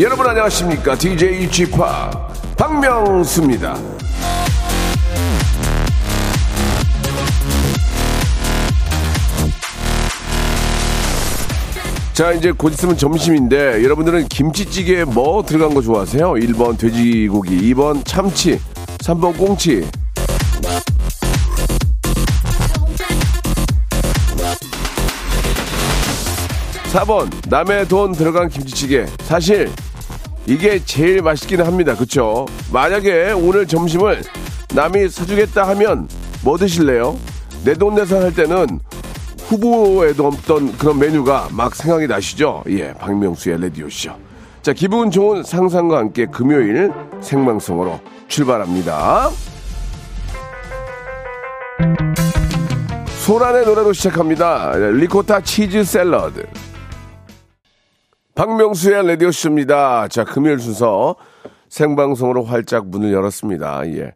여러분 안녕하십니까? DJ g p 박명수입니다. 자, 이제 곧 있으면 점심인데 여러분들은 김치찌개에 뭐 들어간 거 좋아하세요? 1번 돼지고기, 2번 참치, 3번 꽁치. 4번 남의 돈 들어간 김치찌개. 사실 이게 제일 맛있기는 합니다. 그쵸? 만약에 오늘 점심을 남이 사주겠다 하면 뭐 드실래요? 내돈 내산 할 때는 후보에도 없던 그런 메뉴가 막 생각이 나시죠? 예, 박명수의 레디오쇼. 자, 기분 좋은 상상과 함께 금요일 생방송으로 출발합니다. 소란의 노래로 시작합니다. 리코타 치즈 샐러드. 박명수의 라디오쇼입니다. 자, 금요일 순서 생방송으로 활짝 문을 열었습니다. 예.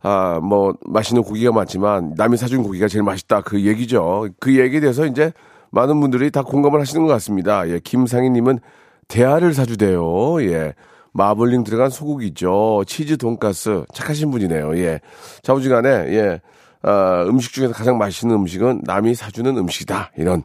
아, 뭐, 맛있는 고기가 많지만 남이 사준 고기가 제일 맛있다. 그 얘기죠. 그 얘기에 대해서 이제 많은 분들이 다 공감을 하시는 것 같습니다. 예. 김상희님은 대하를 사주대요. 예. 마블링 들어간 소고기죠. 치즈 돈가스. 착하신 분이네요. 예. 자우지간에, 예. 아, 음식 중에서 가장 맛있는 음식은 남이 사주는 음식이다. 이런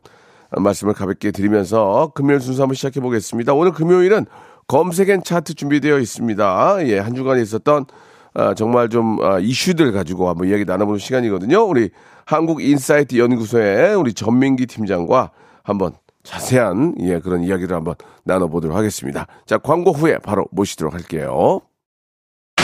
말씀을 가볍게 드리면서 금요일 순서 한번 시작해 보겠습니다. 오늘 금요일은 검색엔 차트 준비되어 있습니다. 예, 한 주간에 있었던 아, 정말 좀 아, 이슈들 가지고 한번 이야기 나눠보는 시간이거든요. 우리 한국인사이트 연구소의 우리 전민기 팀장과 한번 자세한 예, 그런 이야기를 한번 나눠보도록 하겠습니다. 자, 광고 후에 바로 모시도록 할게요.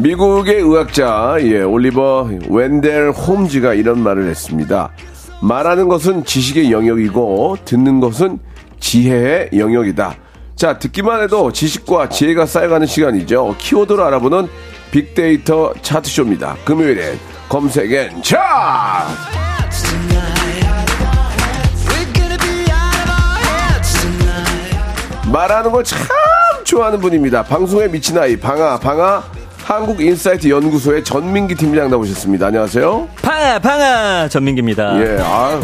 미국의 의학자 예, 올리버 웬델 홈즈가 이런 말을 했습니다. 말하는 것은 지식의 영역이고 듣는 것은 지혜의 영역이다. 자, 듣기만 해도 지식과 지혜가 쌓여가는 시간이죠. 키워드를 알아보는 빅데이터 차트쇼입니다. 금요일엔 검색엔 차트! 말하는 걸 참 좋아하는 분입니다. 방송에 미친 아이 방아 방아 한국인사이트 연구소의 전민기 팀장 나오셨습니다. 안녕하세요. 방아 방아 전민기입니다. 예, 아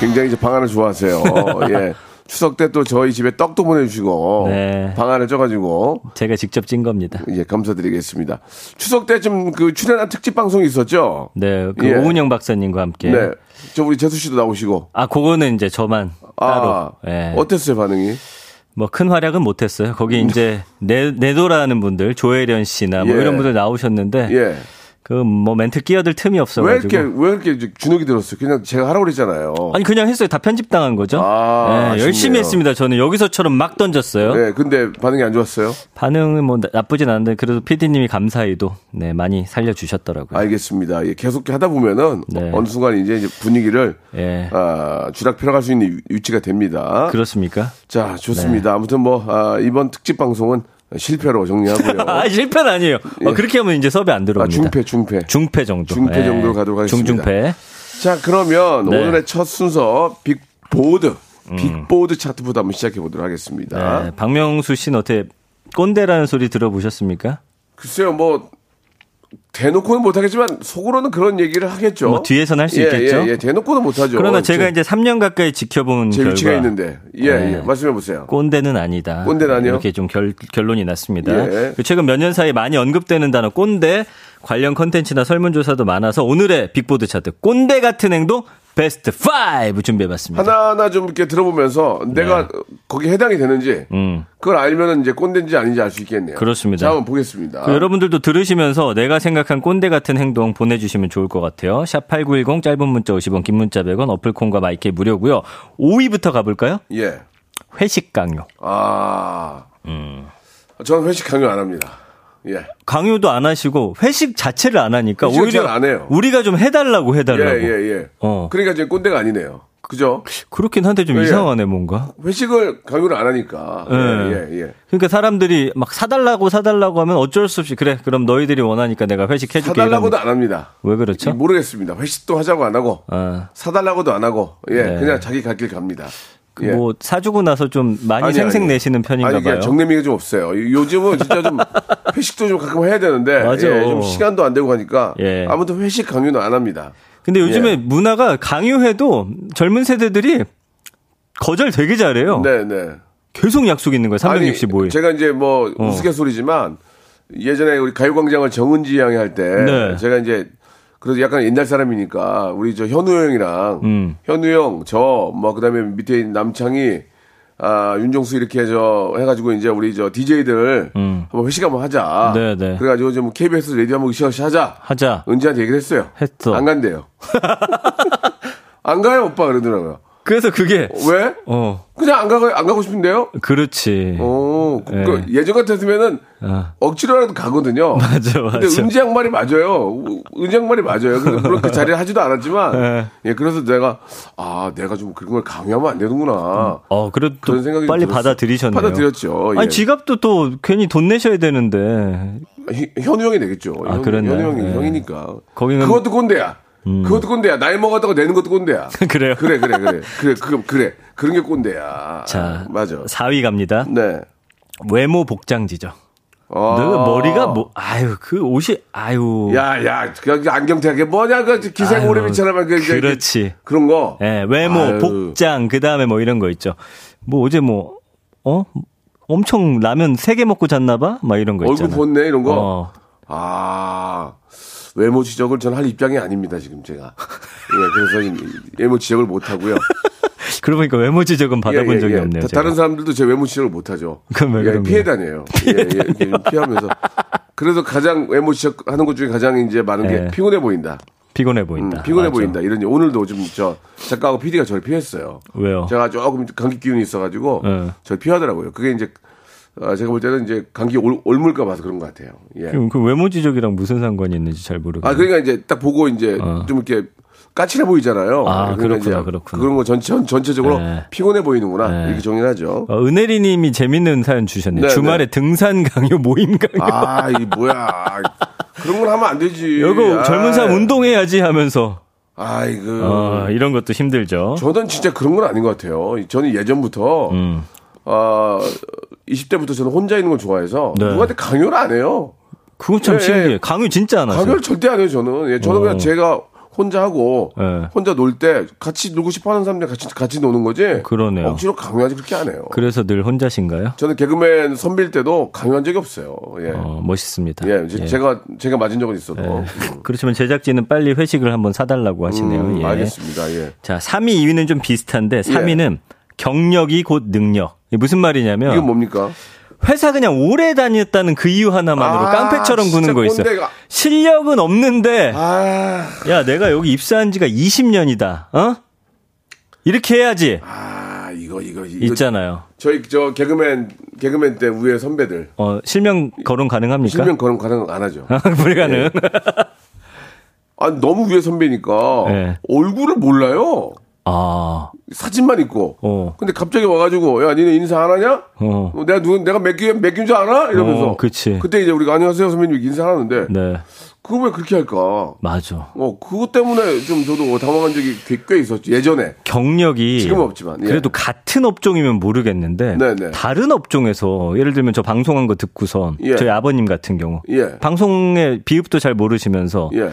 굉장히 이제 방아를 좋아하세요. 예. 추석 때 또 저희 집에 떡도 보내주시고 네. 방아를 쪄가지고 제가 직접 찐 겁니다. 예 감사드리겠습니다. 추석 때 좀 그 출연한 특집 방송이 있었죠. 네, 그 예. 오은영 박사님과 함께. 네, 저 우리 재수 씨도 나오시고. 아, 그거는 이제 저만 따로. 아, 예. 어땠어요 반응이? 뭐 큰 활약은 못했어요. 거기 이제 내 내도라는 분들 조혜련 씨나 뭐 예. 이런 분들 나오셨는데 예. 그 뭐 멘트 끼어들 틈이 왜 없어가지고. 이렇게 왜 이렇게 주눅이 들었어요? 그냥 제가 하라고 그랬잖아요. 아니 그냥 했어요. 다 편집 당한 거죠. 아, 예, 아쉽네요. 열심히 했습니다. 저는 여기서처럼 막 던졌어요. 네, 근데 반응이 안 좋았어요. 반응은 뭐 나- 나쁘진 않은데 그래도 PD님이 감사히도 네 많이 살려주셨더라고요. 알겠습니다. 예, 계속 하다 보면은 네. 어느 순간 이제 이제 분위기를 예. 아, 주락펴락할 수 있는 위- 위치가 됩니다. 그렇습니까? 자, 좋습니다. 아무튼 뭐 아, 이번 특집 방송은 실패로 정리하고요. 아 실패는 아니에요. 어, 그렇게 하면 이제 섭외 안 아, 들어옵니다. 중패, 중패. 중패 정도. 중패 예. 정도로 가도록 하겠습니다. 중중패. 자, 그러면 네. 오늘의 첫 순서 빅보드, 빅보드 차트부터 한번 시작해 보도록 하겠습니다. 음. 네, 박명수 씨는 어떻게 꼰대라는 소리 들어보셨습니까? 글쎄요, 뭐 대놓고는 못하겠지만 속으로는 그런 얘기를 하겠죠. 뭐 뒤에서는 할수 예, 있겠죠. 예, 예, 대놓고는 못하죠. 그러나 제가 제, 이제 3년 가까이 지켜본 제 결과 위치가 있는데, 예, 네. 예, 말씀해 보세요. 꼰대는 아니다. 꼰대는 아니요? 이렇게 좀 결, 결론이 났습니다. 예. 그 최근 몇 년 사이에 많이 언급되는 단어 꼰대 관련 컨텐츠나 설문조사도 많아서 오늘의 빅보드 차트 꼰대 같은 행동 베스트 5 준비해봤습니다. 하나하나 좀 이렇게 들어보면서 내가 거기 해당이 되는지 음. 그걸 알면은 이제 꼰대인지 아닌지 알 수 있겠네요. 그렇습니다. 자, 한번 보겠습니다. 그 여러분들도 들으시면서 내가 생각한 꼰대 같은 행동 보내주시면 좋을 것 같아요. 샵 8910 짧은 문자 50원, 긴 문자 100원, 어플콘과 마이크 무료고요. 5위부터 가볼까요? 예. 회식 강요. 아. 음. 저는 회식 강요 안 합니다. 예. 강요도 안 하시고 회식 자체를 안 하니까 오히려 잘안 해요. 우리가 좀 해달라고 예, 해달라고. 예, 예. 어. 그러니까 이제 꼰대가 아니네요. 그죠? 그렇긴 한데 좀 예. 이상하네 뭔가. 회식을 강요를 안 하니까. 예. 예, 예, 예. 그러니까 사람들이 막 사달라고 사달라고 하면 어쩔 수 없이 그래 그럼 너희들이 원하니까 내가 회식 해줄게. 사달라고도 이러면 안 합니다. 왜 그렇죠? 모르겠습니다. 회식도 하자고 안 하고 아, 사달라고도 안 하고 예, 네. 그냥 자기 갈 길 갑니다. 예. 뭐 사주고 나서 좀 많이 아니, 생색 아니. 내시는 편인가 아니, 봐요. 정내미가 좀 없어요. 요즘은 진짜 좀 회식도 좀 가끔 해야 되는데 맞아. 예, 좀 시간도 안 되고 하니까 예. 아무튼 회식 강요는 안 합니다. 근데 요즘에 예. 문화가 강요해도 젊은 세대들이 거절 되게 잘해요. 네, 네. 계속 약속 있는 거예요. 365일. 제가 이제 뭐 어. 우스갯소리지만 예전에 우리 가요광장을 정은지 양이 할때 네. 제가 이제 그래도 약간 옛날 사람이니까 우리 저 현우 형이랑 음. 현우 형, 저 뭐 그다음에 밑에 남창희 아, 윤종수 이렇게 저 해가지고 이제 우리 저 DJ들 한번 회식 한번 하자. 음. 네, 네. 그래가지고 좀 KBS 라디오 한번 으쌰으쌰 하자. 하자. 은지한테 얘기를 했어요. 했어. 안 간대요. 안 가요, 오빠 그러더라고요. 그래서 그게 왜? 어 그냥 안 가고 안 가고 싶은데요? 그렇지. 어, 그, 예. 그 예전 같았으면은 아. 억지로라도 가거든요. 맞아, 맞아. 근데 은지 양 말이 맞아요. 은지 양 말이 맞아요. 근데 물론 그 자리에 하지도 않았지만, 예. 예, 그래서 내가 아, 내가 좀 그런 걸 강요하면 안 되는구나. 어, 그래도 또 그런 생각이 빨리 들었어요. 받아들이셨네요. 받아들였죠. 예. 아니 지갑도 또 괜히 돈 내셔야 되는데 히- 현우 형이 내겠죠. 아, 현, 그랬나요? 현우 형이 예. 형이니까. 거기는- 음. 그것도 꼰대야. 그것도 꼰대야. 나이 먹었다고 내는 것도 꼰대야. 그래요? 그래, 그래, 그래. 그래, 그, 그래. 그런 게 꼰대야. 자 맞아. 4위 갑니다. 네. 외모 복장지죠. 아. 너 머리가 뭐 아유 그 옷이 아유 야, 야, 그 안경테하게 뭐냐, 그 기생 오래비처럼 그 이제 그렇지. 그런 거. 예, 외모, 아유. 복장, 그 다음에 뭐 이런 거 있죠. 뭐 어제 뭐, 어? 엄청 라면 3개 먹고 잤나봐? 막 이런 거 얼굴 있잖아. 본네 이런 거. 어. 아 외모 지적을 전할 입장이 아닙니다 지금 제가. 예, 그래서 이- 외모 지적을 못 하고요. 그러고 보니까 외모 지적은 받아본 예, 예, 적이 예. 없네요. 다-. 다른 사람들도 제 외모 지적을 못 하죠. 그럼 왜 예, 피해? 다녀요. 예, 예, 이렇게 피하면서. 그래서 가장 외모 지적하는 것 중에 가장 이제 많은 게 예. 피곤해 보인다. 피곤해 음, 보인다. 피곤해 맞아. 보인다. 이런 오늘도 좀 저 작가하고 PD가 저를 피했어요. 왜요? 제가 조금 감기 기운이 있어가지고 예. 저를 피하더라고요. 그게 이제 어, 제가 볼 때는 이제 감기 올, 옮을까 봐서 그런 것 같아요. 예. 그럼 그 외모 지적이랑 무슨 상관이 있는지 잘 모르겠어요. 아 그러니까 이제 딱 보고 이제 어. 좀 이렇게 까칠해 보이잖아요. 아, 그러니까 그렇구나, 그렇구나. 그런 거 전체 전체적으로 네. 피곤해 보이는구나 네. 이렇게 정리를 하죠. 어, 은혜리 님이 재밌는 사연 주셨네요. 네, 주말에 등산 강요, 모임 강요. 아, 이 뭐야. 그런 건 하면 안 되지. 이거 젊은 사람 운동해야지 하면서. 아이고. 어, 이런 것도 힘들죠. 저는 진짜 그런 건 아닌 것 같아요. 저는 예전부터, 음. 어, 20대부터 저는 혼자 있는 걸 좋아해서 네. 누구한테 강요를 안 해요. 그건 참 예, 신기해. 예. 강요 진짜 안 하세요. 강요를 절대 안 해요, 저는. 예, 저는 어. 그냥 제가 혼자 하고, 네. 혼자 놀 때 같이 놀고 싶어 하는 사람들 같이, 같이 노는 거지. 그러네요. 억지로 강요하지 그렇게 안 해요. 그래서 늘 혼자신가요? 저는 개그맨 선빌 때도 강요한 적이 없어요. 예. 어, 멋있습니다. 예, 제- 제가, 제가 맞은 적은 있어도. 예. 음. 그렇지만 제작진은 빨리 회식을 한번 사달라고 하시네요. 음, 예. 알겠습니다. 예. 자, 3위, 2위는 좀 비슷한데 3위는 경력이 곧 능력. 무슨 말이냐면 이건 뭡니까? 회사 그냥 오래 다녔다는 그 이유 하나만으로 아, 깡패처럼 구는 거 있어요. 꼰대가. 실력은 없는데 아, 야, 내가 여기 입사한 지가 20년이다. 어? 이렇게 해야지. 아, 이거, 이거, 이거. 있잖아요. 저희, 저, 개그맨, 개그맨 때 위에 선배들. 어, 실명 거론 가능합니까? 실명 그런 가능 안 하죠. 불가능. 아, 너무 위에 선배니까. 네. 얼굴을 몰라요. 아, 사진만 있고. 어. 근데 갑자기 와가지고, 야, 니네 인사 안 하냐? 어. 어, 내가 누, 내가 몇 개인 줄 알아? 이러면서. 어, 그치. 그때 이제 우리가 안녕하세요 선배님 인사하는데. 네. 그걸 왜 그렇게 할까? 맞아. 어, 그것 때문에 좀 저도 당황한 적이 꽤, 꽤 있었죠. 예전에. 경력이 지금은 없지만, 예. 그래도 같은 업종이면 모르겠는데 네네. 다른 업종에서 예를 들면 저 방송한 거 듣고선 예. 저희 아버님 같은 경우 예. 방송의 비읍도 잘 모르시면서 예.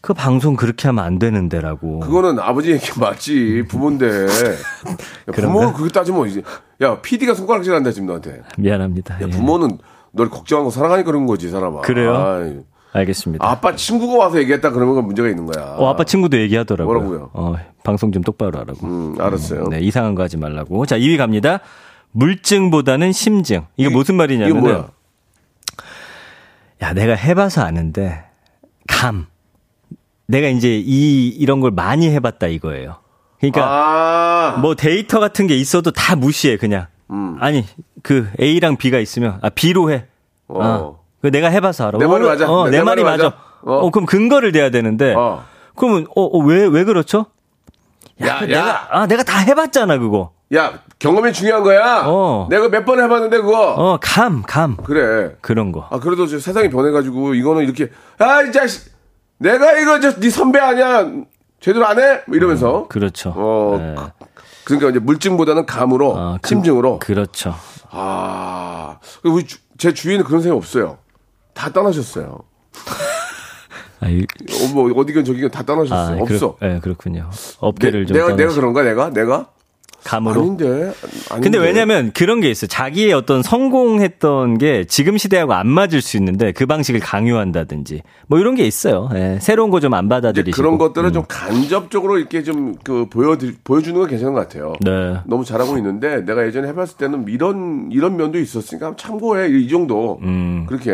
그 방송 그렇게 하면 안 되는데라고 그거는 아버지 얘기 맞지. 부모인데. 야, 부모는 그거 따지면 이제. 야, PD가 손가락질 한다, 지금 너한테. 미안합니다. 야, 예. 부모는 널 걱정하고 사랑하니까 그런 거지, 사람아. 그래요? 아이, 알겠습니다. 아빠 친구가 와서 얘기했다 그러면 그건 문제가 있는 거야. 어, 아빠 친구도 얘기하더라고요. 뭐라고요? 어, 방송 좀 똑바로 하라고. 음, 알았어요. 네, 이상한 거 하지 말라고. 자, 2위 갑니다. 물증보다는 심증. 이게 무슨 이거 말이냐면? 야, 내가 해봐서 아는데 감. 내가 이제 이 이런 걸 많이 해봤다 이거예요. 그러니까 아, 뭐 데이터 같은 게 있어도 다 무시해 그냥. 음. 아니 그 A랑 B가 있으면 아 B로 해. 어. 어. 그 내가 해봐서 알아. 내 말이 맞아. 어, 내- 내, 내 말이 맞아. 맞아. 어. 어. 그럼 근거를 대야 되는데. 어. 그러면 어왜왜 그렇죠? 야, 그 야, 내가 아 내가 다 해봤잖아 그거. 야, 경험이 중요한 거야. 어. 내가 몇 번 해봤는데 그거. 어감 감. 그래. 그런 거. 아, 그래도 저 세상이 변해가지고 이거는 이렇게 아, 이 자식, 내가 이거 저네 선배 아니야. 제대로 안 해? 뭐 이러면서. 그렇죠. 어, 네. 그러니까 이제 물증보다는 감으로, 아, 그- 심증으로. 그렇죠. 아, 우리 주- 제 주위에는 그런 사람이 없어요. 다 떠나셨어요. 아, 이- 어, 뭐 어디건 저기건 다 떠나셨어요. 아, 없어. 그렇, 네, 그렇군요. 업계를 좀 내가 내가 떠나시- 그런가 내가 내가 감으로. 아닌데. 아닌데. 근데 왜냐면 그런 게 있어요. 자기의 어떤 성공했던 게 지금 시대하고 안 맞을 수 있는데 그 방식을 강요한다든지 뭐 이런 게 있어요. 예, 새로운 거 좀 안 받아들이시고. 그런 것들은 음. 좀 간접적으로 이렇게 좀 그 보여 보여주는 건 괜찮은 것 같아요. 네. 너무 잘하고 있는데 내가 예전에 해봤을 때는 이런 이런 면도 있었으니까 참고해 이 정도 그렇게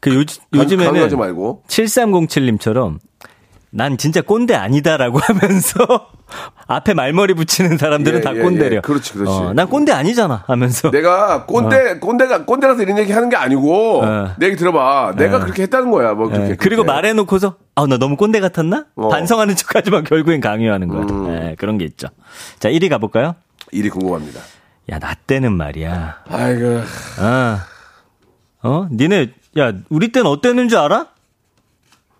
그 요, 요즘에는 요즘에는 하지 말고 7307님처럼 난 진짜 꼰대 아니다라고 하면서 앞에 말머리 붙이는 사람들은 예, 다 예, 꼰대래요. 예. 그렇지, 그렇지. 어, 난 꼰대 아니잖아 하면서. 내가 꼰대 꼰대가 꼰대라서 이런 얘기 하는 게 아니고 어. 내 얘기 들어봐 내가 그렇게 했다는 거야 뭐 예, 그렇게 그리고 그렇게. 말해놓고서 아 나 너무 꼰대 같았나? 어. 음. 반성하는 척 하지만 결국엔 강요하는 거야. 예, 그런 게 있죠. 자 1위 가볼까요? 일이 궁금합니다. 야 나 때는 말이야. 아이고 아, 어? 니네, 야, 우리 때는 어땠는 줄 알아?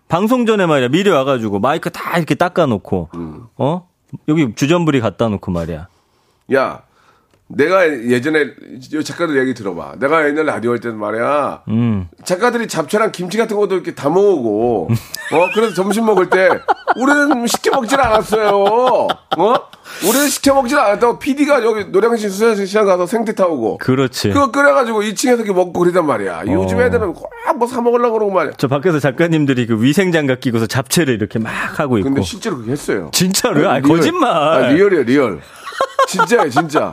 방송 전에 말이야, 미리 와가지고, 마이크 다 이렇게 닦아놓고, 어? 여기 주전부리 갖다 놓고 말이야. 야 내가 예전에 이 작가들 얘기 들어봐. 내가 옛날 라디오 할 때는 말이야. 음. 작가들이 잡채랑 김치 같은 것도 이렇게 다 먹고, 어, 그래서 점심 먹을 때, 우리는 시켜 먹질 않았어요. 어? 우리는 시켜 먹질 않았다고 PD가 여기 노량진 수산시장 가서 생태 타오고, 그렇지. 그거 끓여가지고 2층에서 이렇게 먹고 그러단 말이야. 요즘 애들은 꼭 뭐 사 먹으려고 그러고 말이야. 저 밖에서 작가님들이 그 위생장갑 끼고서 잡채를 이렇게 막 하고 있고. 근데 실제로 그렇게 했어요. 진짜로요? 아, real. 거짓말. 아, real이에요, real. 진짜예요, 진짜.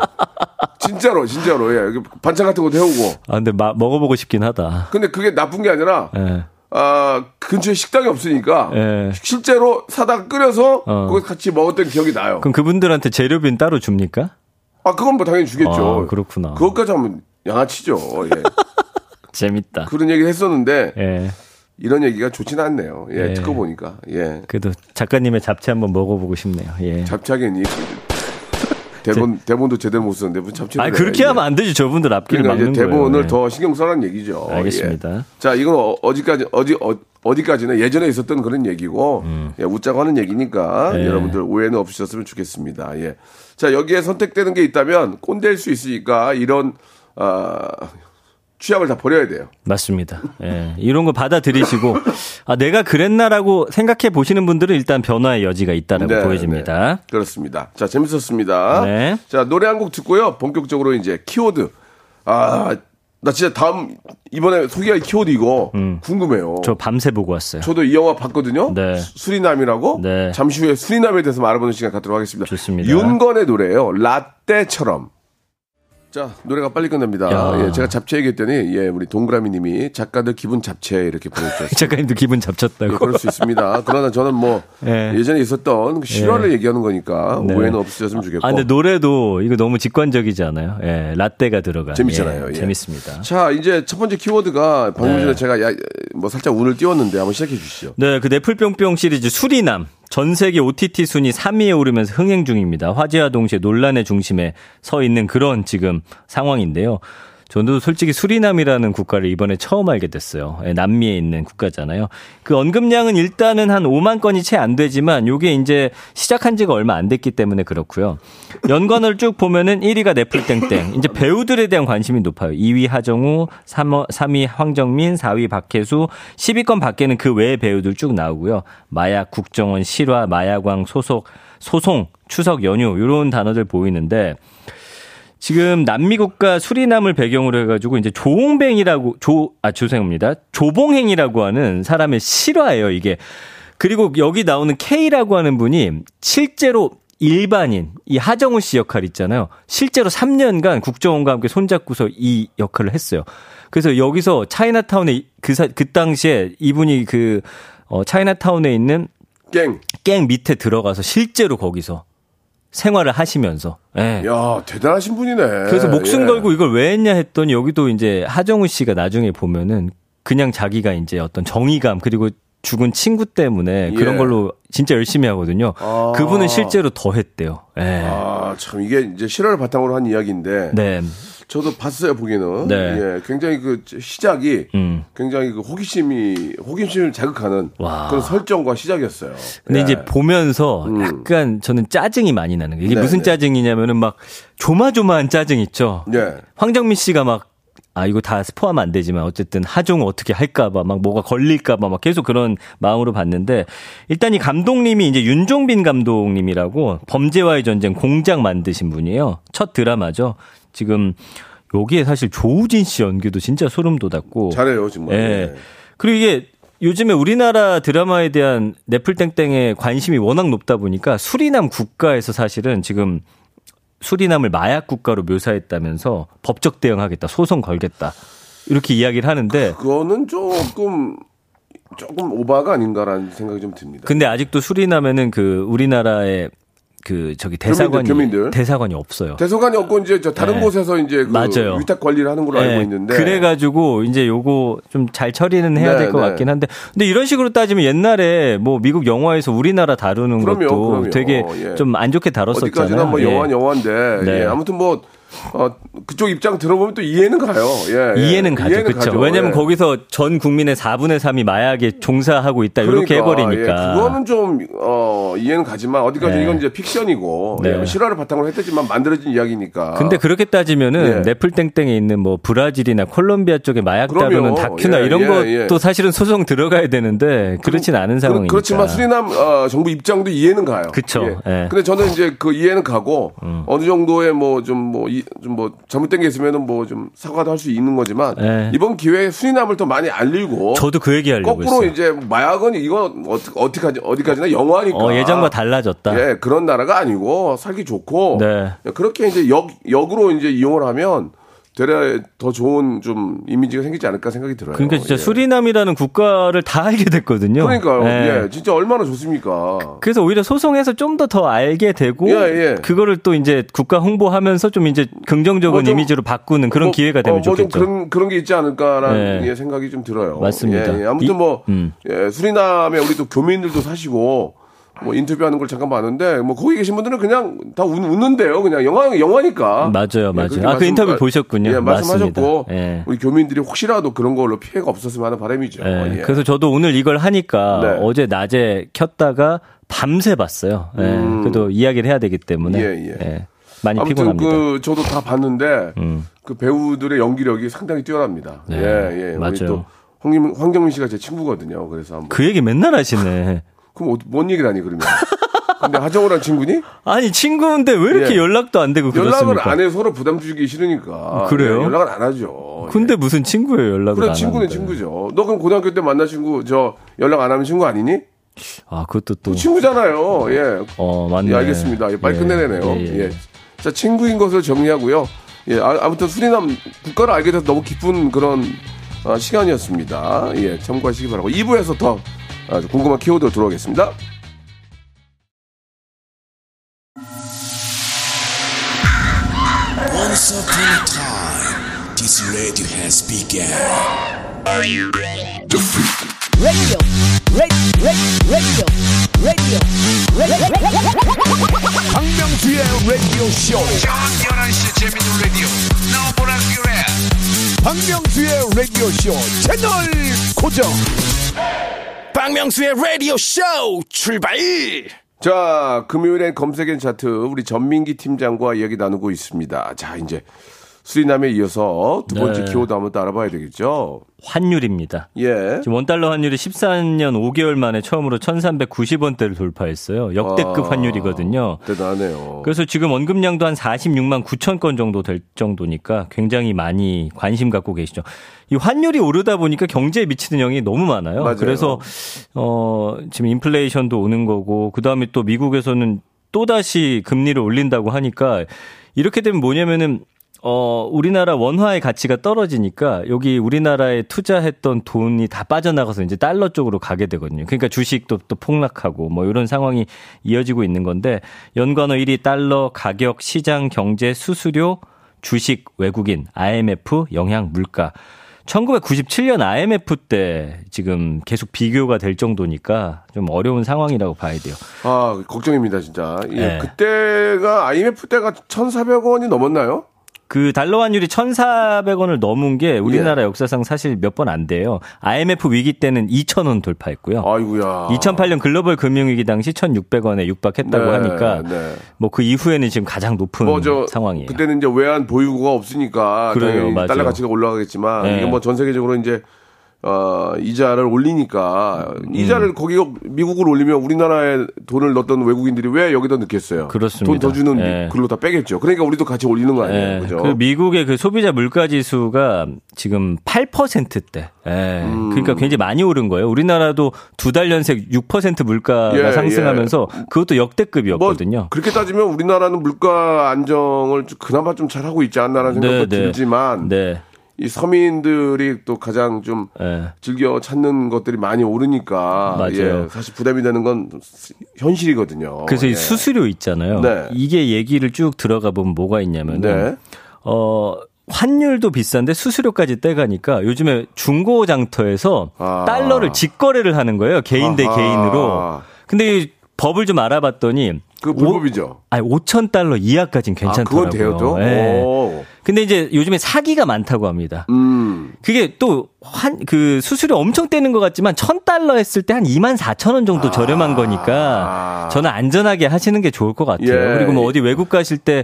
진짜로, 진짜로. 예, 여기 반찬 같은 것도 해오고. 아, 근데 마, 먹어보고 싶긴 하다. 근데 그게 나쁜 게 아니라, 예. 아, 근처에 식당이 없으니까 예. 실제로 사다가 끓여서 어. 거기 같이 먹었던 기억이 나요. 그럼 그분들한테 재료비는 따로 줍니까? 아, 그건 뭐 당연히 주겠죠. 아, 그렇구나. 그것까지 하면 양아치죠. 예. 재밌다. 그런 얘기를 했었는데 예. 이런 얘기가 좋지는 않네요. 예, 예. 듣고 보니까. 예. 그래도 작가님의 잡채 한번 먹어보고 싶네요. 예. 잡차겠니? 대본 대본도 제대로 못 썼는데 무슨 잡채를 아, 해. 그렇게 예. 하면 안 되죠. 저분들 앞길을 그러니까 막는 이제 거예요. 대본을 예. 더 신경 써라는 얘기죠. 알겠습니다. 예. 자, 이건 어, 어디까지 어디 어, 어디까지나 예전에 있었던 그런 얘기고 예, 웃자고 하는 얘기니까 음. 예. 여러분들 오해는 없으셨으면 좋겠습니다. 예. 자, 여기에 선택되는 게 있다면 꼰대일 수 있으니까 이런 아 취향을 다 버려야 돼요. 맞습니다. 예. 이런 거 받아들이시고, 아, 내가 그랬나라고 생각해 보시는 분들은 일단 변화의 여지가 있다라고 네, 보여집니다. 네. 그렇습니다. 자, 재밌었습니다. 네. 자, 노래 한 곡 듣고요. 본격적으로 이제 키워드. 아, 나 진짜 다음 이번에 소개할 키워드 이거 궁금해요. 저 밤새 보고 왔어요. 저도 이 영화 봤거든요. 네. 수- 수리남이라고. 네. 잠시 후에 수리남에 대해서 알아보는 시간 갖도록 하겠습니다. 좋습니다. 윤건의 노래예요. 라떼처럼. 자, 노래가 빨리 끝납니다. 야. 예, 제가 잡채 얘기했더니 예, 우리 동그라미 님이 작가들 기분 잡채 이렇게 보내주셨어요. 작가님도 기분 잡쳤다고. 예, 그럴 수 있습니다. 그러나 저는 뭐 예. 예전에 있었던 그 실화를 얘기하는 거니까 네. 오해는 없으셨으면 좋겠고. 아, 근데 노래도 이거 너무 직관적이지 않아요? 예, 라떼가 들어간. 재밌잖아요. 예, 예. 재밌습니다. 자, 이제 첫 번째 키워드가 방금 전에 네. 제가 야, 뭐 살짝 운을 띄웠는데 한번 시작해 주시죠. 네, 그 넷플뿅뿅 시리즈 수리남. 전 세계 OTT 순위 3위에 오르면서 흥행 중입니다. 화제와 동시에 논란의 중심에 서 있는 그런 지금 상황인데요. 저도 솔직히 수리남이라는 국가를 이번에 처음 알게 됐어요. 예, 남미에 있는 국가잖아요. 그 언급량은 일단은 한 5만 건이 채 안 되지만 요게 이제 시작한 지가 얼마 안 됐기 때문에 그렇고요. 연관을 쭉 보면은 1위가 넷플땡땡. 이제 배우들에 대한 관심이 높아요. 2위 하정우, 3, 3위 황정민, 4위 박혜수, 10위권 밖에는 그 외의 배우들 쭉 나오고요. 마약, 국정원, 실화, 마약왕, 소속, 소송, 추석 연휴 이런 단어들 보이는데 지금 남미 국가 수리남을 배경으로 해가지고 이제 조홍뱅이라고 조 아 죄송합니다. 조봉행이라고 하는 사람의 실화예요 이게. 그리고 여기 나오는 K라고 하는 분이 실제로 일반인 이 하정우 씨 역할 있잖아요. 실제로 3년간 국정원과 함께 손잡고서 이 역할을 했어요. 그래서 여기서 차이나타운에 그, 사, 그 당시에 이분이 그 어, 차이나타운에 있는 깽. 갱 밑에 들어가서 실제로 거기서 생활을 하시면서 예. 야, 대단하신 분이네. 그래서 목숨 예. 걸고 이걸 왜 했냐 했더니 여기도 이제 하정우 씨가 나중에 보면은 그냥 자기가 이제 어떤 정의감 그리고 죽은 친구 때문에 그런 예. 걸로 진짜 열심히 하거든요. 아. 그분은 실제로 더 했대요. 예. 아, 참 이게 이제 실화를 바탕으로 한 이야기인데 네. 저도 봤어요 보기에는 네. 예, 굉장히 그 시작이 음. 굉장히 그 호기심이 호기심을 자극하는 와. 그런 설정과 시작이었어요. 근데 예. 이제 보면서 음. 약간 저는 짜증이 많이 나는 거예요. 이게 네, 무슨 네. 짜증이냐면은 막 조마조마한 짜증 있죠. 네. 황정민 씨가 막 아, 이거 다 스포하면 안 되지만 어쨌든 하종 어떻게 할까봐 막 뭐가 걸릴까봐 막 계속 그런 마음으로 봤는데 일단 이 감독님이 이제 윤종빈 감독님이라고 범죄와의 전쟁 공작 만드신 분이에요. 첫 드라마죠. 지금 여기에 사실 조우진 씨 연기도 진짜 소름 돋았고. 잘해요 정말. 예. 예. 그리고 이게 요즘에 우리나라 드라마에 대한 넷플땡땡의 관심이 워낙 높다 보니까 수리남 국가에서 사실은 지금 수리남을 마약 국가로 묘사했다면서 법적 대응하겠다, 소송 걸겠다. 이렇게 이야기를 하는데 그거는 조금 조금 오바가 아닌가라는 생각이 좀 듭니다. 근데 아직도 수리남에는 그 우리나라의 그 저기 대사관이 교민들. 대사관이 없어요. 대소관이 없고 이제 저 다른 네. 곳에서 이제 그 맞아요. 위탁 관리를 하는 걸로 알고 네, 있는데 그래 가지고 이제 요거 좀 잘 처리는 해야 네, 될것 네. 같긴 한데 근데 이런 식으로 따지면 옛날에 뭐 미국 영화에서 우리나라 다루는 그럼요, 것도 그럼요. 되게 예. 좀안 좋게 다뤘었잖아요. 어디까지나 뭐 예. 영화 영화인데 네. 예, 아무튼 뭐 어, 그쪽 입장 들어보면 또 이해는 가요. 예, 예. 이해는 가죠. 이해는 그렇죠. 가죠. 왜냐면 예. 거기서 전 국민의 4분의 3이 마약에 종사하고 있다. 이렇게 그러니까, 해버리니까. 예, 그거는 좀, 어, 이해는 가지만, 어디까지 네. 이건 이제 픽션이고, 네. 예, 실화를 바탕으로 했겠지만 만들어진 이야기니까. 근데 그렇게 따지면은 예. 넷플땡땡에 있는 뭐 브라질이나 콜롬비아 쪽에 마약 그럼요. 다루는 다큐나 예, 이런 예, 것도 예. 사실은 소송 들어가야 되는데 그렇진 않은 상황이니까. 그렇지만 수리남 어, 정부 입장도 이해는 가요. 예. 근데 저는 이제 그 이해는 가고 음. 어느 정도의 뭐 좀뭐 좀 뭐 잘못된 게 있으면은 뭐 좀 사과도 할 수 있는 거지만 예. 이번 기회에 수리남을 더 많이 알리고 저도 그 얘기 하려고 거꾸로 했어요. 이제 마약은 이거 어떻게 어디까지 어디까지나 영화니까. 어, 예전과 달라졌다. 예, 그런 나라가 아니고 살기 좋고 네. 그렇게 이제 역 역으로 이제 이용을 하면 되려 더 좋은 좀 이미지가 생기지 않을까 생각이 들어요. 그러니까 진짜 예. 수리남이라는 국가를 다 알게 됐거든요. 그러니까요. 예. 예, 진짜 얼마나 좋습니까? 그래서 오히려 소송해서 좀 더 더 알게 되고 예, 예. 그거를 또 이제 국가 홍보하면서 좀 이제 긍정적인 뭐 좀- 이미지로 바꾸는 그런 뭐, 기회가 되면 어, 뭐좀 좋겠죠. 그런 그런 게 있지 않을까라는 예. 예, 생각이 좀 들어요. 맞습니다. 예, 예. 아무튼 이- 뭐 음. 예, 수리남에 우리 또 교민들도 사시고 뭐 인터뷰하는 걸 잠깐 봤는데 뭐 거기 계신 분들은 그냥 다 웃, 웃는데요. 그냥 영화 영화니까. 맞아요, 예, 맞아요. 그렇게 아, 그 인터뷰 보셨군요. 예, 말씀하셨고. 예. 우리 교민들이 혹시라도 그런 걸로 피해가 없었으면 하는 바람이죠. 예, 예. 그래서 저도 오늘 이걸 하니까 네. 어제 낮에 켰다가 밤새 봤어요. 예, 음. 그래도 이야기를 해야 되기 때문에 예, 예. 많이 아무튼 피곤합니다. 그 저도 다 봤는데 음. 그 배우들의 연기력이 상당히 뛰어납니다. 네, 예, 예. 맞아요. 또 황kim, 황정민 씨가 제 친구거든요. 그래서 한번 그 얘기 맨날 하시네. 그럼 어- 뭔 얘기를 하니 그러면? 근데 하정우란 친구니? 아니 친구인데 왜 이렇게 예. 연락도 안 되고 연락을 그렇습니까? 안해 서로 부담 주기 싫으니까. 그래요? 예, 연락을 안 하죠. 근데 예. 무슨 친구예요 연락을 그래 안 친구는 하는데. 친구죠. 너 그럼 고등학교 때 만난 친구 저 연락 안 하면 친구 아니니? 아 그것도 또 친구잖아요. 예. 어, 맞네. 예, 알겠습니다. 예, 빨리 예, 끝내내네요. 예, 예, 예. 자, 친구인 것을 정리하고요. 예, 아, 아무튼 수리남 국가를 알게 돼서 너무 기쁜 그런 아, 시간이었습니다. 예, 참고하시기 바라고. 2부에서 더 아주 궁금한 키워드 들어오겠습니다. Once upon a time, this radio has begun. radio, radio, radio, radio, radio. 박명수의 라디오 쇼. 저녁 11시 재밌는 라디오 너보라 그래 박명수의 라디오 쇼 채널 고정. 박명수의 라디오 쇼 출발. 자, 금요일엔 검색엔 차트 우리 전민기 팀장과 이야기 나누고 있습니다. 자, 이제 수리남에 이어서 두 번째 네. 키워드 한번 또 알아봐야 되겠죠. 환율입니다. 예. 지금 원달러 환율이 14년 5개월 만에 처음으로 1390원대를 돌파했어요. 역대급 아, 환율이거든요. 대단하네요. 그래서 지금 언급량도 한 46만 9천 건 정도 될 정도니까 굉장히 많이 관심 갖고 계시죠. 이 환율이 오르다 보니까 경제에 미치는 영향이 너무 많아요. 맞아요. 그래서 어 지금 인플레이션도 오는 거고 그다음에 또 미국에서는 또다시 금리를 올린다고 하니까 이렇게 되면 뭐냐면은 어, 우리나라 원화의 가치가 떨어지니까 여기 우리나라에 투자했던 돈이 다 빠져나가서 이제 달러 쪽으로 가게 되거든요. 그러니까 주식도 또 폭락하고 뭐 이런 상황이 이어지고 있는 건데 연관어 1위 달러, 가격, 시장, 경제, 수수료, 주식, 외국인, IMF, 영향, 물가. 1997년 IMF 때 지금 계속 비교가 될 정도니까 좀 어려운 상황이라고 봐야 돼요. 아, 걱정입니다, 진짜. 예, 네. 그때가 IMF 때가 1,400원이 넘었나요? 그 달러 환율이 1,400원을 넘은 게 예. 우리나라 역사상 사실 몇 번 안 돼요. IMF 위기 때는 2,000원 돌파했고요. 아이고야. 2008년 글로벌 금융위기 당시 1,600원에 육박했다고 네, 하니까 네. 뭐그 이후에는 지금 가장 높은 뭐, 저, 상황이에요. 그때는 이제 외환 보유고가 없으니까. 그래요, 맞아요. 달러 가치가 올라가겠지만. 네. 이게 뭐 전 세계적으로 이제, 어, 이자를 올리니까. 음. 이자를 거기, 미국을 올리면 우리나라에 돈을 넣었던 외국인들이 왜 여기다 넣겠어요? 그렇습니다. 돈 더 주는 네. 글로 다 빼겠죠. 그러니까 우리도 같이 올리는 거 아니에요. 예, 그죠? 그 미국의 그 소비자 물가 지수가 지금 8%대. 예. 음. 그러니까 굉장히 많이 오른 거예요. 우리나라도 두 달 연속 6% 물가가 예, 상승하면서 그것도 뭐, 역대급이었거든요. 그렇게 따지면 우리나라는 물가 안정을 좀 그나마 좀 잘하고 있지 않나라는 생각도 네, 네. 들지만. 네. 이 서민들이 또 가장 좀 예. 즐겨 찾는 것들이 많이 오르니까 맞아요. 예, 사실 부담이 되는 건 현실이거든요. 그래서 예. 이 수수료 있잖아요. 네. 이게 얘기를 쭉 들어가 보면 뭐가 있냐면은 네. 어 환율도 비싼데 수수료까지 떼가니까 요즘에 중고 장터에서 아. 달러를 직거래를 하는 거예요. 개인 대. 개인으로. 근데 이 법을 좀 알아봤더니 그 불법이죠. 아니 5천 달러 이하까지는 아, 괜찮더라고요. 그건 돼요, 또? 예. 오. 근데 이제 요즘에 사기가 많다고 합니다. 음. 그게 또한그 수수료 엄청 떼는 것 같지만 천 달러 했을 때 한 2만 4천 원 정도 저렴한 거니까 저는 안전하게 하시는 게 좋을 것 같아요. 예. 그리고 뭐 어디 외국 가실 때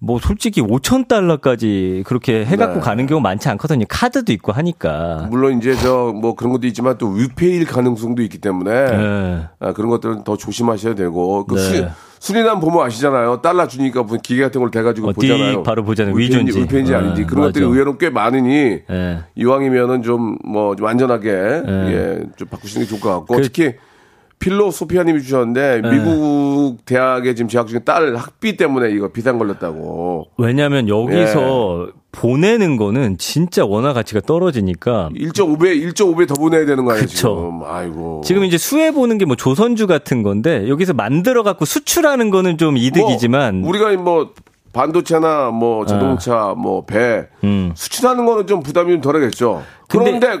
뭐 솔직히 5천 달러까지 그렇게 해갖고 네. 가는 경우 많지 않거든요. 카드도 있고 하니까. 물론 이제 저 뭐 그런 것도 있지만 또 위페일 가능성도 있기 때문에 예. 아, 그런 것들은 더 조심하셔야 되고 그 네. 수, 수리남 보면 아시잖아요. 달러 주니까 무슨 기계 같은 걸 대가지고 어디 보잖아요. 바로 보잖아요. 위조인지. 위페인지 네, 아닌지 그런 것들이 맞아. 의외로 꽤 많으니 예. 이왕이면은 좀 뭐 좀 안전하게 예, 좀 바꾸시는 게 좋을 것 같고 그- 특히 필로소피아님이 주셨는데 네. 미국 대학에 지금 재학 중인 딸 학비 때문에 이거 비상 걸렸다고 왜냐하면 여기서 보내는 거는 진짜 원화 가치가 떨어지니까 1.5배 1.5배 더 보내야 되는 거 아니에요 그쵸. 지금 아이고 지금 이제 수해 보는 게 뭐 조선주 같은 건데 여기서 만들어 갖고 수출하는 거는 좀 이득이지만 뭐 우리가 뭐 반도체나 뭐 자동차 뭐배 음. 수출하는 거는 좀 부담이 좀 덜하겠죠 그런데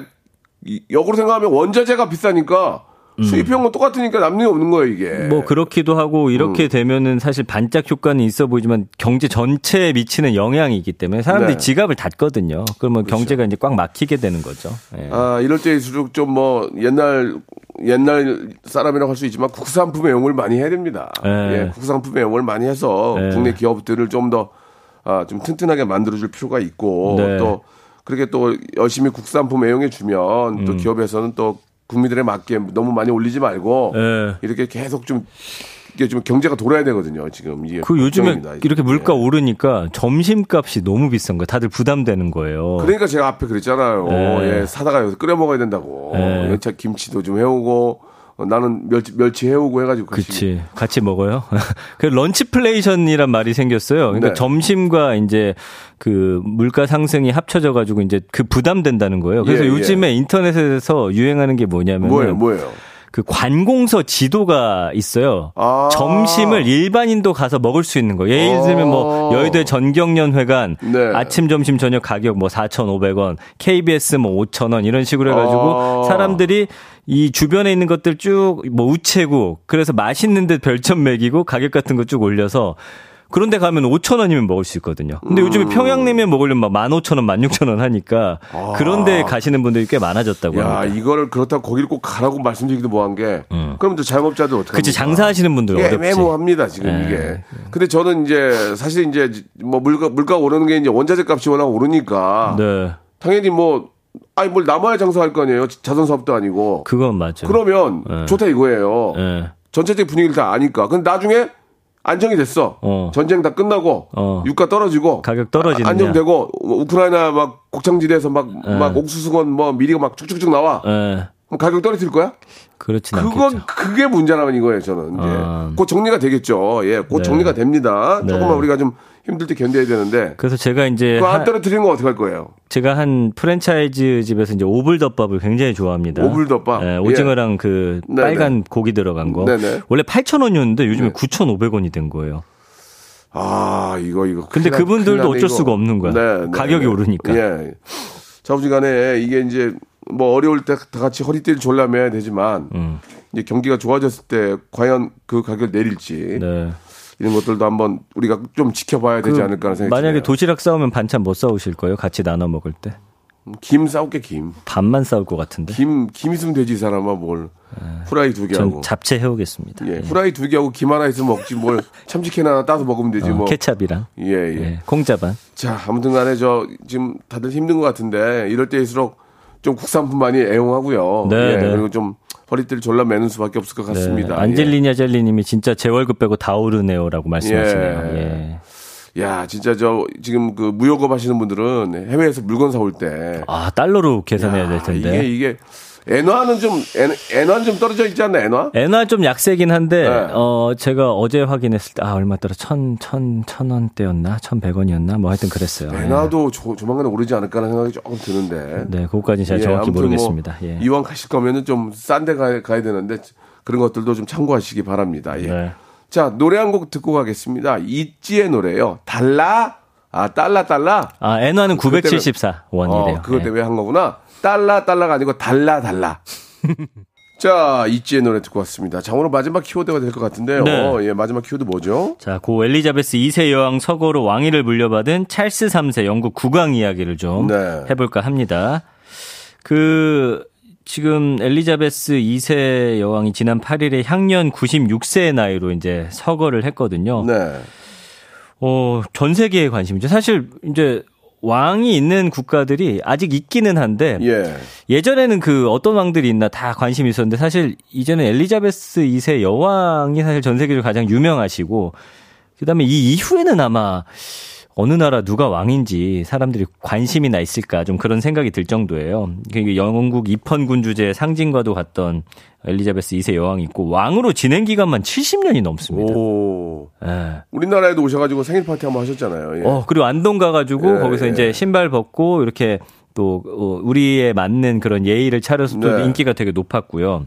이- 역으로 생각하면 원자재가 비싸니까 수입형 건 똑같으니까 남는 게 없는 거예요 이게 뭐 그렇기도 하고 음. 이렇게 되면은 사실 반짝 효과는 있어 보이지만 경제 전체에 미치는 영향이 있기 때문에 사람들이 네. 지갑을 닫거든요. 그러면 경제가 이제 꽉 막히게 되는 거죠. 예. 아, 이럴 때일수록 좀 뭐 옛날 옛날 사람이라고 할 수 있지만 국산품의 영업을 많이 해야 됩니다. 예. 예, 국산품의 영업을 많이 해서 예. 국내 기업들을 좀더 아, 좀 튼튼하게 만들어 줄 필요가 있고 네. 또 그렇게 또 열심히 국산품 애용해 주면 음. 또 기업에서는 또 국민들에 맞게 너무 많이 올리지 말고 예. 이렇게 계속 좀 이게 좀 경제가 돌아야 되거든요. 지금 이게 그 요즘에. 이렇게 물가 예. 오르니까 점심값이 너무 비싼 거예요. 다들 부담되는 거예요. 그러니까 제가 앞에 그랬잖아요. 네. 예, 사다가 여기서 끓여 먹어야 된다고. 네. 연차 김치도 좀 해오고 어, 나는 멸치 멸치 해오고 해가지고 같이. 그치. 같이 먹어요. 그 런치플레이션이란 말이 생겼어요. 그러니까 네. 점심과 이제 그 물가 상승이 합쳐져가지고 이제 그 부담된다는 거예요. 그래서 예, 예. 요즘에 인터넷에서 유행하는 게 뭐냐면 뭐예요, 뭐예요? 그 관공서 지도가 있어요. 아. 점심을 일반인도 가서 먹을 수 있는 거. 예를 들면 뭐 어. 여의도 전경련회관 네. 아침 점심 저녁 가격 뭐 4,500원, KBS 뭐 5,000원 이런 식으로 해 가지고 아. 사람들이 이 주변에 있는 것들 쭉 뭐 우체국 그래서 맛있는 데 별점 매기고 가격 같은 거 쭉 올려서 그런데 가면 5천 원이면 먹을 수 있거든요. 근데 음. 요즘에 평양냉면 먹으려면 막 15,000원, 16,000원 하니까 그런데 가시는 분들이 꽤 많아졌다고 야, 합니다. 이거를 그렇다고 거기를 꼭 가라고 말씀드리기도 뭐한 게, 그럼 또 자영업자들 어떻게 그치? 장사하시는 분들 예, 어렵지. 애매모합니다 지금 예. 이게. 근데 저는 이제 사실 이제 뭐 물가 물가 오르는 게 이제 원자재 값이 워낙 오르니까 네. 당연히 뭐 아니 뭘 남아야 장사할 거 아니에요. 자선 사업도 아니고. 그건 맞죠. 그러면 예. 좋다 이거예요. 예. 전체적 분위기를 다 아니까. 근데 나중에 안정이 됐어. 어. 전쟁 다 끝나고 어. 유가 떨어지고 가격 떨어지느냐. 아, 안정되고 우크라이나 막 곡창지대에서 막막 예. 옥수수건 뭐 미리가 막 쭉쭉쭉 나와. 예. 그럼 가격 떨어질 거야? 그렇진 그건 않겠죠. 그게 문제라는 이거예요, 저는. 아. 예. 곧 정리가 되겠죠. 예, 곧 네. 정리가 됩니다. 네. 조금만 우리가 좀 힘들 때 견뎌야 되는데. 그래서 제가 이제 그거 안 한- 떨어뜨리는 건 어떻게 할 거예요? 제가 한 프랜차이즈 집에서 이제 오불덮밥을 굉장히 좋아합니다. 오불덮밥? 예, 오징어랑 그 네네. 빨간 고기 들어간 거. 네네. 원래 8,000원이었는데 요즘에 네. 9,500원이 된 거예요. 아, 이거, 이거. 근데 나- 그분들도 어쩔 이거. 수가 없는 거야. 가격이 오르니까. 예. 자부지간에 이게 이제 뭐 어려울 때 다 같이 허리띠를 졸라매야 되지만 음. 이제 경기가 좋아졌을 때 과연 그 가격을 내릴지 네. 이런 것들도 한번 우리가 좀 지켜봐야 되지 그 않을까 하는 생각이 만약에 드네요. 도시락 싸우면 반찬 못 싸우실 거예요? 같이 나눠 먹을 때? 김 싸울게 김. 반만 싸울 것 같은데. 김, 김 있으면 되지, 이 사람아, 뭘. 후라이 두 개 하고. 잡채 해오겠습니다. 예, 후라이 두 개 하고 김 하나 있으면 먹지, 뭘. 참치캔 하나 따서 먹으면 되지, 어, 뭐. 케찹이랑 예, 예. 예, 콩자반. 자, 아무튼 간에 저, 지금 다들 힘든 것 같은데, 이럴 때일수록 좀 국산품 많이 애용하고요. 네, 예, 네. 그리고 좀 허리띠를 졸라 매는 수밖에 없을 것 같습니다. 네, 안젤리냐 젤리님이 진짜 제 월급 빼고 다 오르네요라고 말씀하시네요. 예. 예. 예. 야, 진짜 저, 지금 그 무역업 하시는 분들은 해외에서 물건 사올 때. 아 달러로 계산해야 야, 될 텐데. 이게, 이게, 엔화는 좀, 엔, 엔화는 좀 떨어져 있지 않나, 엔화? 엔화 좀 약세긴 한데 네. 어 제가 어제 확인했을 때 아 얼마 떨어 천천천 원대였나 천백 원이었나 뭐 하여튼 그랬어요. 예. 엔화도 조, 조만간 오르지 않을까라는 생각이 조금 드는데. 네, 그것까지는 제가 예, 정확히 모르겠습니다. 뭐 예. 이왕 가실 거면은 좀 싼 데 가야, 가야 되는데 그런 것들도 좀 참고하시기 바랍니다. 예. 네. 자, 노래 한 곡 듣고 가겠습니다. 있지의 노래요. 달라? 아, 달라, 달라? 아 엔화는 그것 때문에- 974 원이래요. 어, 그것 예. 때문에 한 거구나. 달라, 달라가 아니고 달라, 달라. 자, 있지의 노래 듣고 왔습니다. 자, 오늘 마지막 키워드가 될 것 같은데요. 네. 예, 마지막 키워드 뭐죠? 자, 고 엘리자베스 2세 여왕 서거로 왕위를 물려받은 찰스 3세 영국 국왕 이야기를 좀 네. 해볼까 합니다. 그 지금 엘리자베스 2세 여왕이 지난 8일에 향년 96세의 나이로 이제 서거를 했거든요. 네. 어, 전 세계에 관심이죠. 사실 이제 왕이 있는 국가들이 아직 있기는 한데 예. 예전에는 그 어떤 왕들이 있나 다 관심이 있었는데 사실 이제는 엘리자베스 2세 여왕이 사실 전 세계적으로 가장 유명하시고 그다음에 이 이후에는 아마 어느 나라 누가 왕인지 사람들이 관심이나 있을까 좀 그런 생각이 들 정도예요. 그 영국 입헌군 주제의 상징과도 같던 엘리자베스 2세 여왕이 있고 왕으로 진행 기간만 70년이 넘습니다. 오. 예. 우리나라에도 오셔가지고 생일 파티 한번 하셨잖아요. 예. 어, 그리고 안동 가가지고 예, 거기서 예. 이제 신발 벗고 이렇게 또 어, 우리에 맞는 그런 예의를 차려서 또 네. 인기가 되게 높았고요.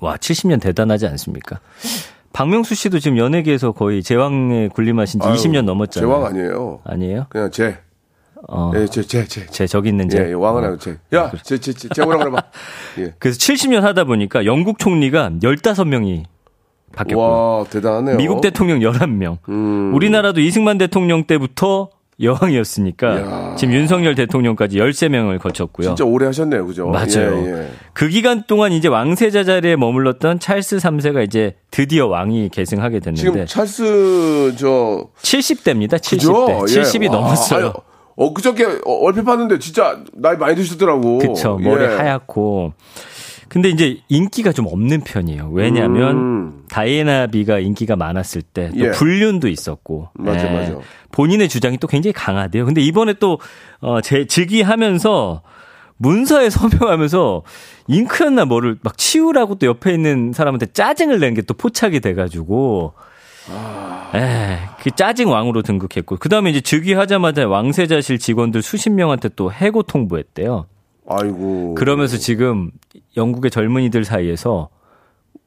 와, 70년 대단하지 않습니까? 박명수 씨도 지금 연예계에서 거의 제왕에 군림하신 지 아유, 20년 넘었잖아요. 제왕 아니에요. 아니에요? 그냥 제. 어, 예, 제, 제, 제. 제 저기 있는 제. 예, 예, 왕은 아니고 제. 야, 제, 제, 제, 제 뭐라 그래봐. 예. 그래서 70년 하다 보니까 영국 총리가 15명이 바뀌었고 와, 대단하네요. 미국 대통령 11명. 음. 우리나라도 이승만 대통령 때부터 여왕이었으니까 이야. 지금 윤석열 대통령까지 13명을 거쳤고요. 진짜 오래 하셨네요, 그죠? 맞아요. 예, 예. 그 기간 동안 이제 왕세자 자리에 머물렀던 찰스 3세가 이제 드디어 왕이 계승하게 됐는데 지금 찰스 저 70대입니다. 70대. 그죠? 예. 70이 와, 넘었어요. 아유, 어 그저께 어, 얼핏 봤는데 진짜 나이 많이 드시더라고. 그쵸. 머리 예. 하얗고. 근데 이제 인기가 좀 없는 편이에요. 왜냐하면 음. 다이애나 비가 인기가 많았을 때 또 예. 불륜도 있었고. 맞아, 맞아. 본인의 주장이 또 굉장히 강하대요. 근데 이번에 또, 어, 제, 즉위하면서 문서에 서명하면서 잉크였나 뭐를 막 치우라고 또 옆에 있는 사람한테 짜증을 낸 게 또 포착이 돼가지고. 에, 그 짜증 왕으로 등극했고 그 다음에 이제 즉위하자마자 왕세자실 직원들 수십 명한테 또 해고 통보했대요. 아이고. 그러면서 지금 영국의 젊은이들 사이에서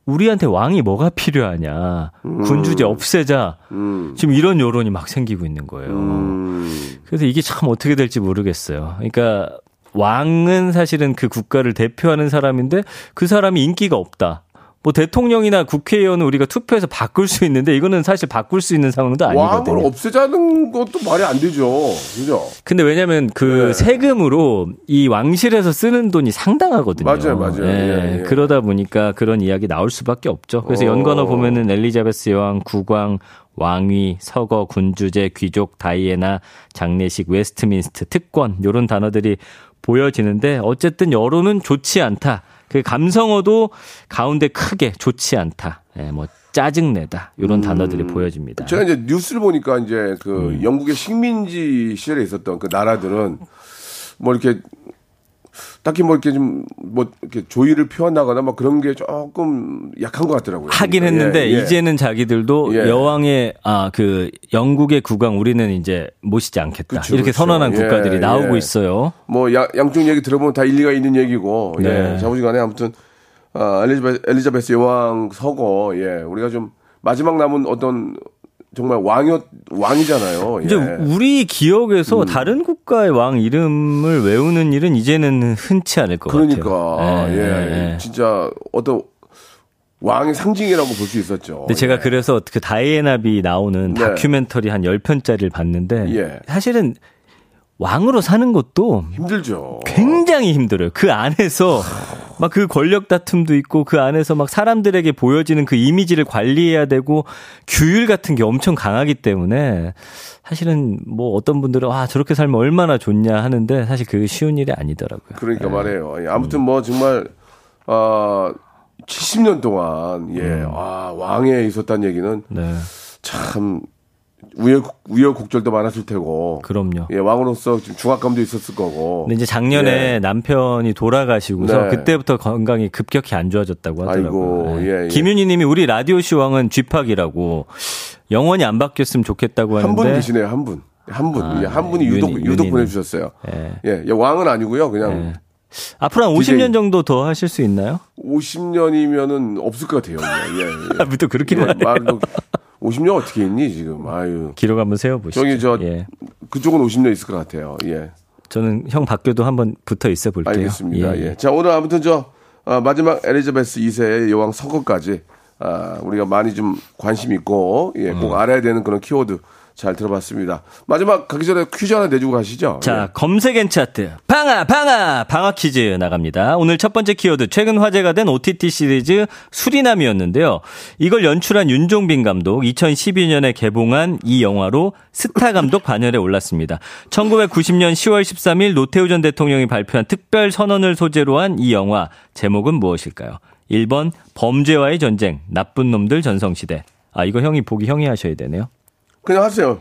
우리한테 왕이 뭐가 필요하냐. 군주제 없애자. 음. 지금 이런 여론이 막 생기고 있는 거예요. 음. 그래서 이게 참 어떻게 될지 모르겠어요. 그러니까 왕은 사실은 그 국가를 대표하는 사람인데 그 사람이 인기가 없다. 뭐 대통령이나 국회의원은 우리가 투표해서 바꿀 수 있는데 이거는 사실 바꿀 수 있는 상황도 왕을 아니거든요. 없애자는 것도 말이 안 되죠. 그죠? 근데 왜냐면 그 네. 세금으로 이 왕실에서 쓰는 돈이 상당하거든요. 맞아요, 맞아요. 예, 예. 그러다 보니까 그런 이야기 나올 수밖에 없죠. 그래서 어. 연관어 보면은 엘리자베스 여왕, 국왕, 왕위, 서거, 군주제, 귀족, 다이애나, 장례식, 웨스트민스터, 특권 요런 단어들이 보여지는데 어쨌든 여론은 좋지 않다. 그 감성어도 가운데 크게 좋지 않다. 예, 뭐 짜증내다. 요런 단어들이 보여집니다. 음. 제가 이제 뉴스를 보니까 이제 그 음. 영국의 식민지 시절에 있었던 그 나라들은 뭐 이렇게 딱히 뭐 이렇게 좀 뭐 이렇게 조의를 표현하거나 뭐 그런 게 조금 약한 것 같더라고요. 하긴 예, 했는데 예. 이제는 자기들도 예. 여왕의 아 그 영국의 국왕 우리는 이제 모시지 않겠다 그쵸, 이렇게 그쵸. 선언한 예, 국가들이 나오고 예. 있어요. 뭐 양, 양쪽 얘기 들어보면 다 일리가 있는 얘기고 네. 예. 자부지간에 아무튼 아, 엘리자베스, 엘리자베스 여왕 서거 예 우리가 좀 마지막 남은 어떤 정말 왕이었 왕이잖아요. 이제 예. 음. 우리 기억에서 다른 국가의 왕 이름을 외우는 일은 이제는 흔치 않을 것 그러니까 같아요. 예, 예. 진짜 어떤 왕의 상징이라고 볼 수 있었죠. 근데 제가 예. 그래서 그 다이애나비 나오는 네. 다큐멘터리 한 10편짜리를 봤는데 예. 사실은 왕으로 사는 것도 힘들죠. 굉장히 힘들어요. 그 안에서 막 그 권력 다툼도 있고 그 안에서 막 사람들에게 보여지는 그 이미지를 관리해야 되고 규율 같은 게 엄청 강하기 때문에 사실은 뭐 어떤 분들은 아 저렇게 살면 얼마나 좋냐 하는데 사실 그게 쉬운 일이 아니더라고요. 그러니까 말이에요. 예, 아무튼 뭐 정말 어 70년 동안 예, 음. 아, 왕에 있었다는 얘기는 네. 참 우여 우여곡절도 많았을 테고. 그럼요. 예, 왕으로서 좀 중압감도 있었을 거고. 근데 이제 작년에 예. 남편이 돌아가시고서 네. 그때부터 건강이 급격히 안 좋아졌다고 하더라고요. 아이고, 네. 예, 예. 김윤희 님이 우리 라디오 시 왕은 쥐팍이라고 영원히 안 바뀌었으면 좋겠다고 하는데 한 분 계시네요, 한 분. 한 분. 아, 예, 한 분이 윤희, 유독, 유독 윤희님. 보내주셨어요. 예. 예, 예, 왕은 아니고요. 그냥 앞으로 한 DJ. 50년 정도 더 하실 수 있나요? 50년이면은 없을 것 같아요. 예, 예. 아, 또 그렇게 예, 말해요. 말도 50년 어떻게 있니, 지금. 아유. 기록 한번 세워보시죠. 저기 저 예. 그쪽은 50년 있을 것 같아요. 예. 저는 형 바뀌어도 한번 붙어 있어 볼게요. 알겠습니다. 예. 자, 오늘 아무튼 저 아, 마지막 엘리자베스 2세의 여왕 서거까지 아, 우리가 많이 좀 관심 있고 예, 꼭 음. 알아야 되는 그런 키워드 잘 들어봤습니다. 마지막 가기 전에 퀴즈 하나 내주고 가시죠. 자, 예. 검색 앤 차트. 방아, 방아, 방아 퀴즈 나갑니다. 오늘 첫 번째 키워드, 최근 화제가 된 OTT 시리즈 수리남이었는데요. 이걸 연출한 윤종빈 감독, 2012년에 개봉한 이 영화로 스타 감독 반열에 올랐습니다. 1990년 10월 13일 노태우 전 대통령이 발표한 특별 선언을 소재로 한 이 영화, 제목은 무엇일까요? 1번, 범죄와의 전쟁, 나쁜 놈들 전성시대. 아, 이거 형이 보기 형이 하셔야 되네요. 그냥 하세요.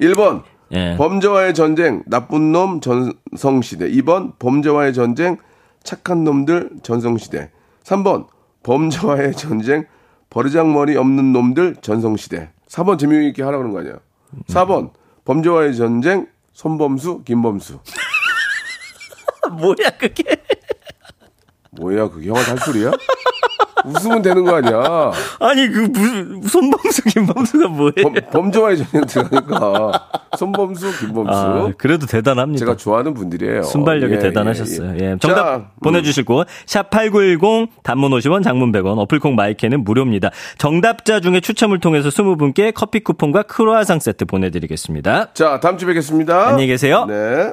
1번 예. 범죄와의 전쟁 나쁜 놈 전성시대 2번 범죄와의 전쟁 착한 놈들 전성시대 3번 범죄와의 전쟁 버르장머리 없는 놈들 전성시대 4번 재미있게 하라 그런 거 아니야 4번 범죄와의 전쟁 손범수 김범수 뭐야, 그게? 뭐야 그게 형아 할 소리야? 웃으면 되는 거 아니야 아니 그 무슨 손범수 김범수가 뭐예요? 범, 범죄와의 전쟁 들어가니까 손범수 김범수 아, 그래도 대단합니다. 제가 좋아하는 분들이에요 순발력이 예, 대단하셨어요. 예, 예, 예. 정답 자, 음. 보내주실 곳, 샵8910, 단문 50원, 장문 100원, 어플콩 마이크는 무료입니다. 정답자 중에 추첨을 통해서 20분께 커피 쿠폰과 크로아상 세트 보내드리겠습니다. 자, 다음 주에 뵙겠습니다. 안녕히 계세요. 네.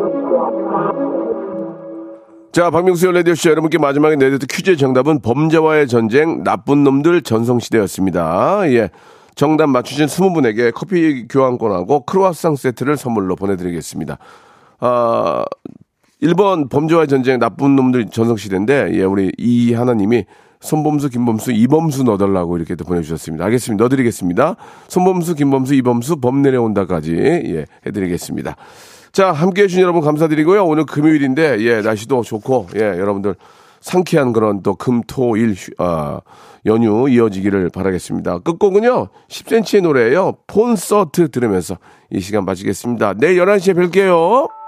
자, 박명수의 라디오쇼 여러분께 마지막에 내드렸던 퀴즈의 정답은 범죄와의 전쟁, 나쁜 놈들 전성시대였습니다. 예. 정답 맞추신 20분에게 커피 교환권하고 크로아상 세트를 선물로 보내드리겠습니다. 아, 1번 범죄와의 전쟁, 나쁜 놈들 전성시대인데, 예, 우리 이 하나님이 손범수, 김범수, 이범수 넣어달라고 이렇게 또 보내주셨습니다. 알겠습니다. 넣어드리겠습니다. 손범수, 김범수, 이범수, 범 내려온다까지, 예, 해드리겠습니다. 자, 함께 해주신 여러분 감사드리고요. 오늘 금요일인데, 예, 날씨도 좋고, 예, 여러분들 상쾌한 그런 또 금, 토, 일, 휴- 아, 연휴 이어지기를 바라겠습니다. 끝곡은요, 10cm의 노래예요 폰서트 들으면서 이 시간 마치겠습니다. 내일 11시에 뵐게요.